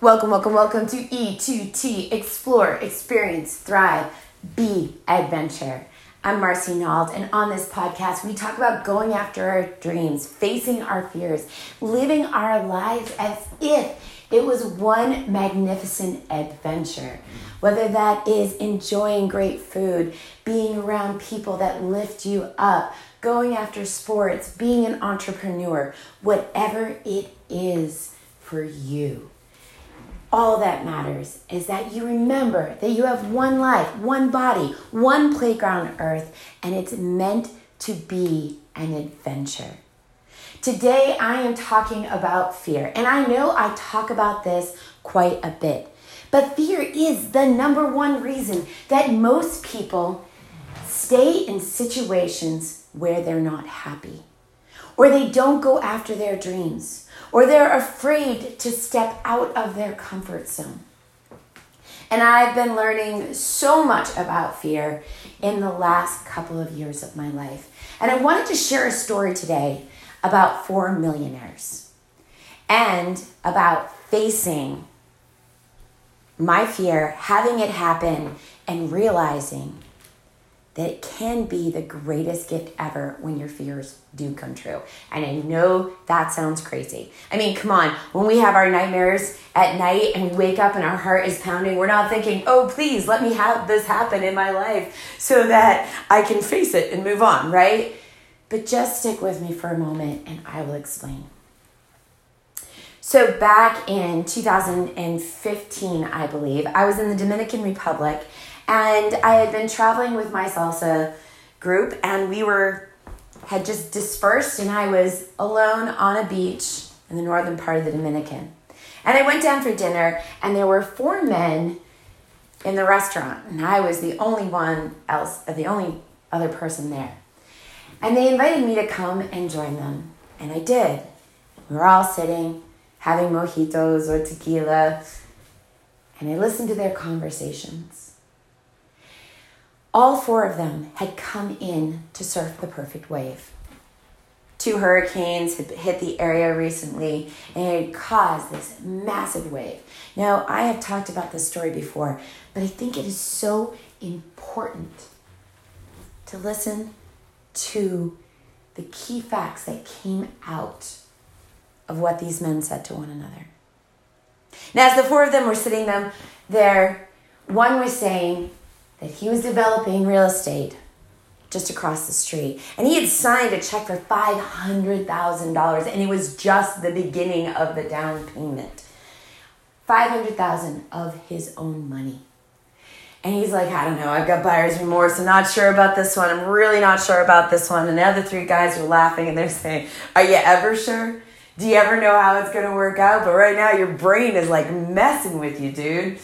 Welcome, welcome, welcome to E2T Explore, Experience, Thrive, Be Adventure. I'm Marci Nault, and on this podcast, we talk about going after our dreams, facing our fears, living our lives as if it was one magnificent adventure. Whether that is enjoying great food, being around people that lift you up, going after sports, being an entrepreneur, whatever it is for you all that matters is that you remember that you have one life, one body, one playground earth, and it's meant to be an adventure. Today, I am talking about fear, and I know I talk about this quite a bit, but fear is the number one reason that most people stay in situations where they're not happy or they don't go after their dreams or they're afraid to step out of their comfort zone. And I've been learning so much about fear in the last couple of years of my life. And I wanted to share a story today about four millionaires and about facing my fear, having it happen, and realizing that it can be the greatest gift ever when your fears do come true. And I know that sounds crazy. I mean, come on, when we have our nightmares at night and we wake up and our heart is pounding, we're not thinking, oh, please let me have this happen in my life so that I can face it and move on, right? But just stick with me for a moment and I will explain. So, back in 2015, I believe, I was in the Dominican Republic and I had been traveling with my salsa group, and we were had just dispersed, and I was alone on a beach in the northern part of the Dominican. And I went down for dinner, and there were four men in the restaurant, and I was the only one else, uh, the only other person there. And they invited me to come and join them, and I did. We were all sitting, having mojitos or tequila, and I listened to their conversations. All four of them had come in to surf the perfect wave. Two hurricanes had hit the area recently and it had caused this massive wave. Now, I have talked about this story before, but I think it is so important to listen to the key facts that came out of what these men said to one another. Now, as the four of them were sitting them there, one was saying, that he was developing real estate just across the street. And he had signed a check for $500,000 and it was just the beginning of the down payment. 500,000 of his own money. And he's like, I don't know, I've got buyer's remorse. I'm not sure about this one. I'm really not sure about this one. And the other three guys are laughing and they're saying, Are you ever sure? Do you ever know how it's going to work out? But right now, your brain is like messing with you, dude.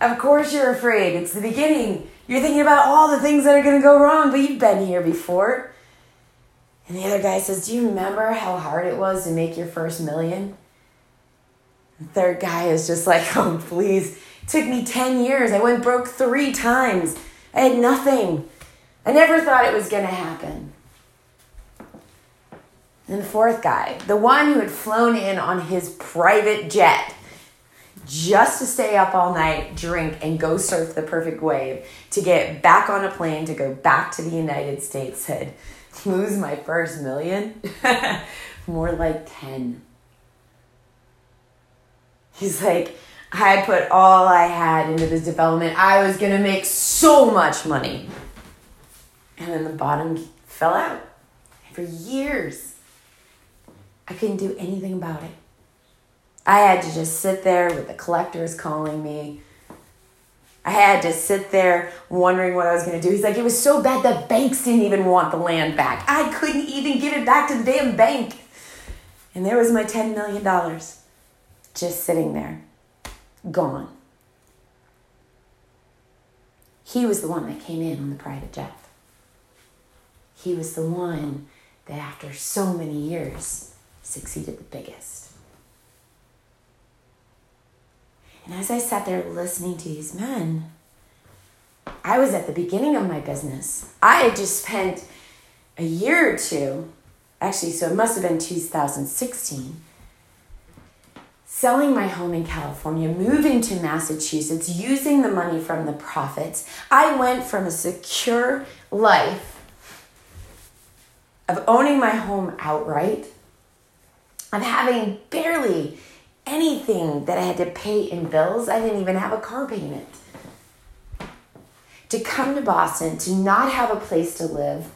Of course you're afraid. It's the beginning. You're thinking about all the things that are going to go wrong, but you've been here before. And the other guy says, Do you remember how hard it was to make your first million? The third guy is just like, Oh, please. It took me 10 years. I went broke three times. I had nothing. I never thought it was going to happen. And the fourth guy, the one who had flown in on his private jet just to stay up all night, drink, and go surf the perfect wave to get back on a plane to go back to the United States said, lose my first million? More like 10. He's like, I put all I had into this development. I was going to make so much money. And then the bottom fell out. For years, I couldn't do anything about it. I had to just sit there with the collectors calling me. I had to sit there wondering what I was going to do. He's like, it was so bad the banks didn't even want the land back. I couldn't even give it back to the damn bank. And there was my $10 million just sitting there, gone. He was the one that came in on the private jet. He was the one that, after so many years, succeeded the biggest. And as I sat there listening to these men, I was at the beginning of my business. I had just spent a year or two, actually, so it must have been 2016, selling my home in California, moving to Massachusetts, using the money from the profits, I went from a secure life of owning my home outright, of having barely anything that I had to pay in bills. I didn't even have a car payment. To come to Boston, to not have a place to live,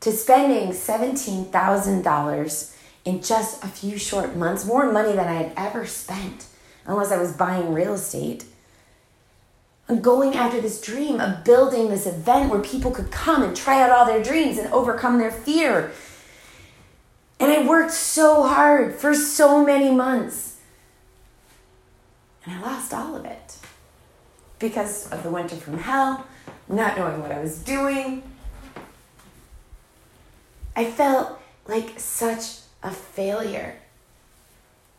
to spending $17,000 in just a few short months, more money than I had ever spent, unless I was buying real estate. And going after this dream of building this event where people could come and try out all their dreams and overcome their fear. And I worked so hard for so many months. And I lost all of it because of the winter from hell, not knowing what I was doing. I felt like such a failure.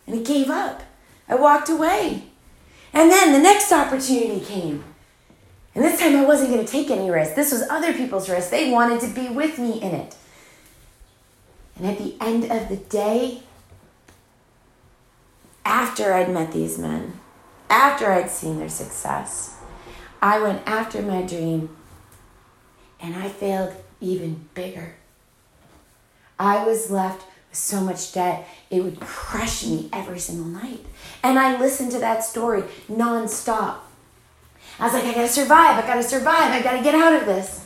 And I gave up. I walked away. And then the next opportunity came. And this time I wasn't going to take any risk. This was other people's risk. They wanted to be with me in it. And at the end of the day, after I'd met these men, after I'd seen their success, I went after my dream and I failed even bigger. I was left with so much debt, it would crush me every single night. And I listened to that story nonstop. I was like, I gotta survive, I gotta survive, I gotta get out of this.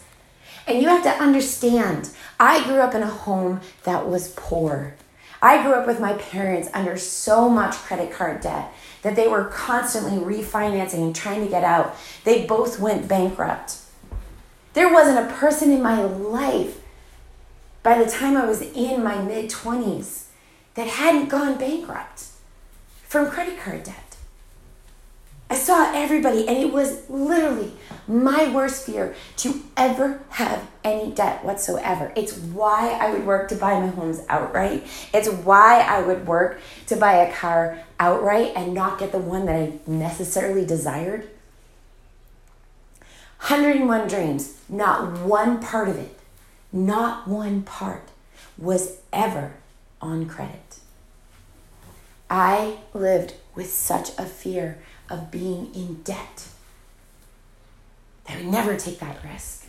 And you have to understand, I grew up in a home that was poor. I grew up with my parents under so much credit card debt that they were constantly refinancing and trying to get out. They both went bankrupt. There wasn't a person in my life by the time I was in my mid 20s that hadn't gone bankrupt from credit card debt. I saw everybody, and it was literally my worst fear to ever have any debt whatsoever. It's why I would work to buy my homes outright. It's why I would work to buy a car outright and not get the one that I necessarily desired. 101 dreams, not one part of it not one part was ever on credit. I lived with such a fear of being in debt I would never take that risk.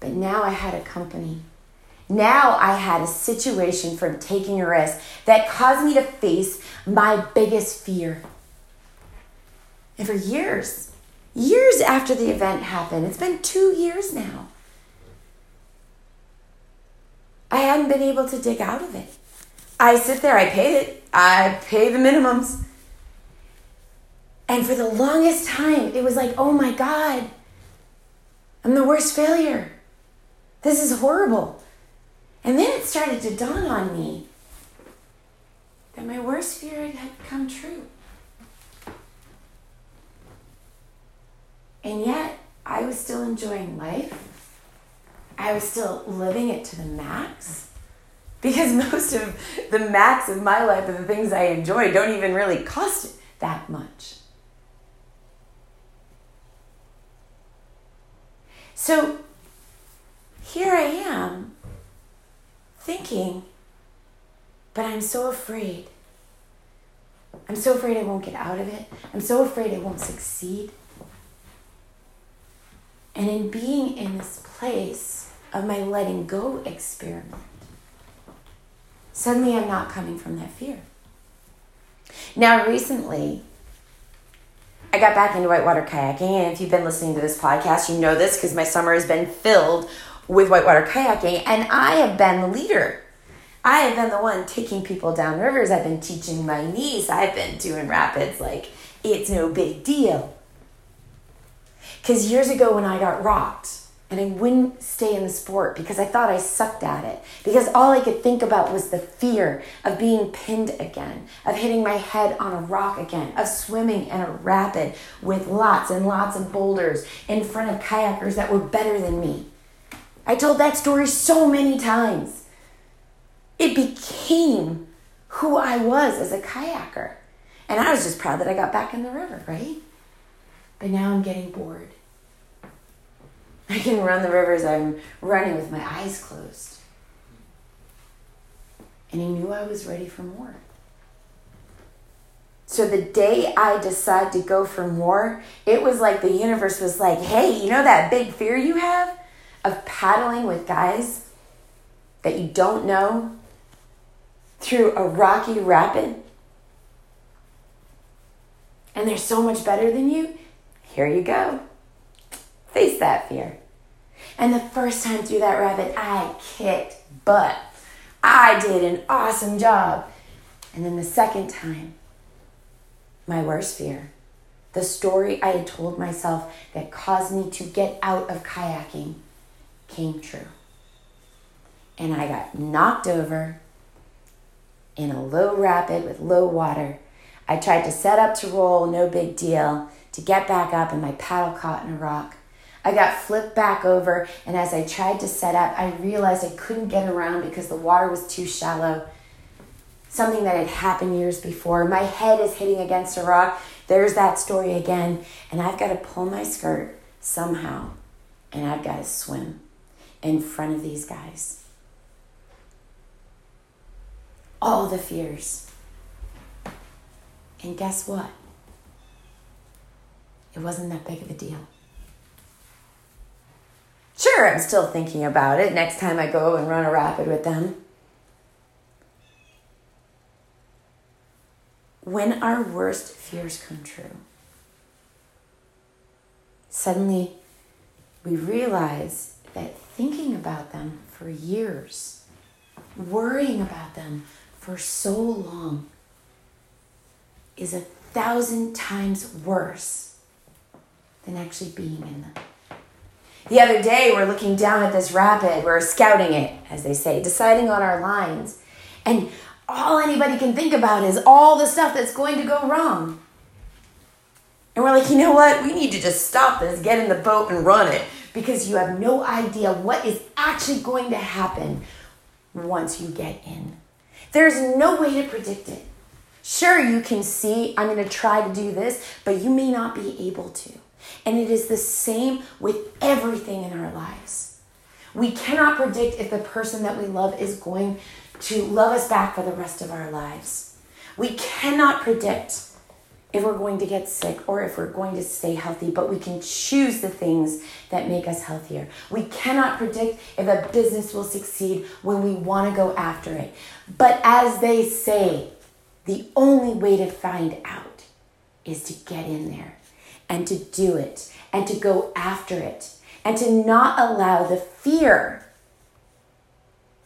But now I had a company. Now I had a situation from taking a risk that caused me to face my biggest fear. And for years, years after the event happened, it's been two years now, I hadn't been able to dig out of it. I sit there, I pay it, I pay the minimums. And for the longest time, it was like, oh my God, I'm the worst failure. This is horrible. And then it started to dawn on me that my worst fear had come true. And yet, I was still enjoying life. I was still living it to the max. Because most of the max of my life and the things I enjoy don't even really cost that much. So here I am thinking, but I'm so afraid. I'm so afraid I won't get out of it. I'm so afraid I won't succeed. And in being in this place, of my letting go experiment, suddenly I'm not coming from that fear. Now, recently, I got back into whitewater kayaking, and if you've been listening to this podcast, you know this because my summer has been filled with whitewater kayaking, and I have been the leader. I have been the one taking people down rivers. I've been teaching my niece. I've been doing rapids like it's no big deal. Because years ago, when I got rocked, and I wouldn't stay in the sport because I thought I sucked at it. Because all I could think about was the fear of being pinned again, of hitting my head on a rock again, of swimming in a rapid with lots and lots of boulders in front of kayakers that were better than me. I told that story so many times. It became who I was as a kayaker. And I was just proud that I got back in the river, right? But now I'm getting bored. I can run the rivers I'm running with my eyes closed. And he knew I was ready for more. So the day I decided to go for more, it was like the universe was like, hey, you know that big fear you have of paddling with guys that you don't know through a rocky rapid? And they're so much better than you? Here you go. Face that fear. And the first time through that rapid, I kicked butt. I did an awesome job. And then the second time, my worst fear, the story I had told myself that caused me to get out of kayaking, came true. And I got knocked over in a low rapid with low water. I tried to set up to roll, no big deal, to get back up, and my paddle caught in a rock. I got flipped back over, and as I tried to set up, I realized I couldn't get around because the water was too shallow. Something that had happened years before. My head is hitting against a rock. There's that story again, and I've got to pull my skirt somehow, and I've got to swim in front of these guys. All the fears. And guess what? It wasn't that big of a deal. Sure, I'm still thinking about it next time I go and run a rapid with them. When our worst fears come true, suddenly we realize that thinking about them for years, worrying about them for so long, is a thousand times worse than actually being in them. The other day, we're looking down at this rapid, we're scouting it, as they say, deciding on our lines. And all anybody can think about is all the stuff that's going to go wrong. And we're like, you know what? We need to just stop this, get in the boat, and run it because you have no idea what is actually going to happen once you get in. There's no way to predict it. Sure, you can see, I'm going to try to do this, but you may not be able to. And it is the same with everything in our lives. We cannot predict if the person that we love is going to love us back for the rest of our lives. We cannot predict if we're going to get sick or if we're going to stay healthy, but we can choose the things that make us healthier. We cannot predict if a business will succeed when we want to go after it. But as they say, the only way to find out is to get in there and to do it and to go after it and to not allow the fear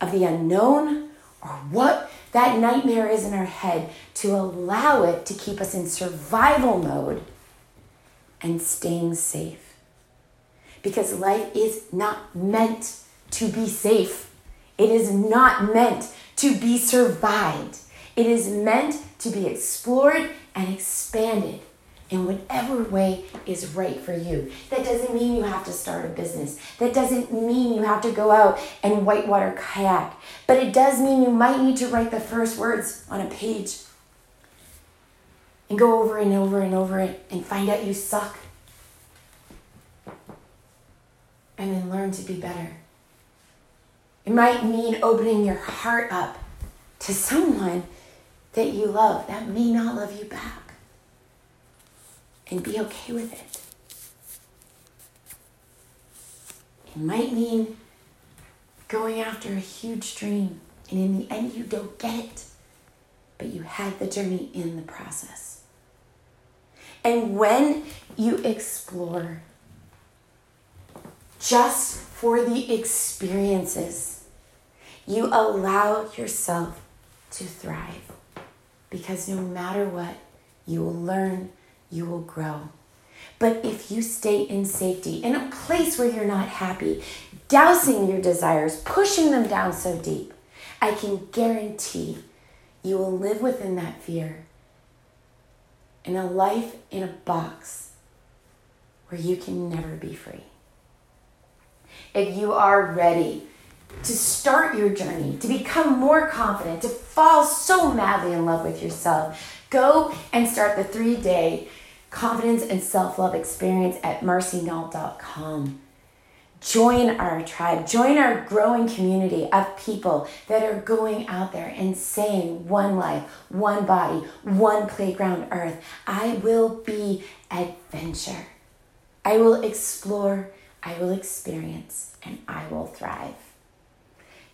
of the unknown or what that nightmare is in our head to allow it to keep us in survival mode and staying safe. Because life is not meant to be safe. It is not meant to be survived. It is meant to be explored and expanded in whatever way is right for you. That doesn't mean you have to start a business. That doesn't mean you have to go out and whitewater kayak. But it does mean you might need to write the first words on a page and go over and over and over it and find out you suck. And then learn to be better. It might mean opening your heart up to someone that you love that may not love you back and be okay with it. It might mean going after a huge dream, and in the end, you don't get it, but you had the journey in the process. And when you explore just for the experiences, you allow yourself to thrive because no matter what, you will learn you will grow. But if you stay in safety, in a place where you're not happy, dousing your desires, pushing them down so deep, I can guarantee you will live within that fear in a life in a box where you can never be free. If you are ready to start your journey, to become more confident, to fall so madly in love with yourself, go and start the three day confidence and self love experience at marcinault.com. join our tribe, join our growing community of people that are going out there and saying one life, one body, one playground earth. I will be adventure. I will explore, I will experience, and I will thrive.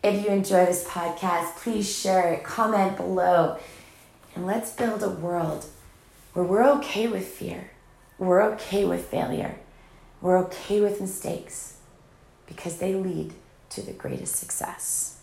If you enjoy this podcast, please share it, comment below, and let's build a world where we're okay with fear, we're okay with failure, we're okay with mistakes because they lead to the greatest success.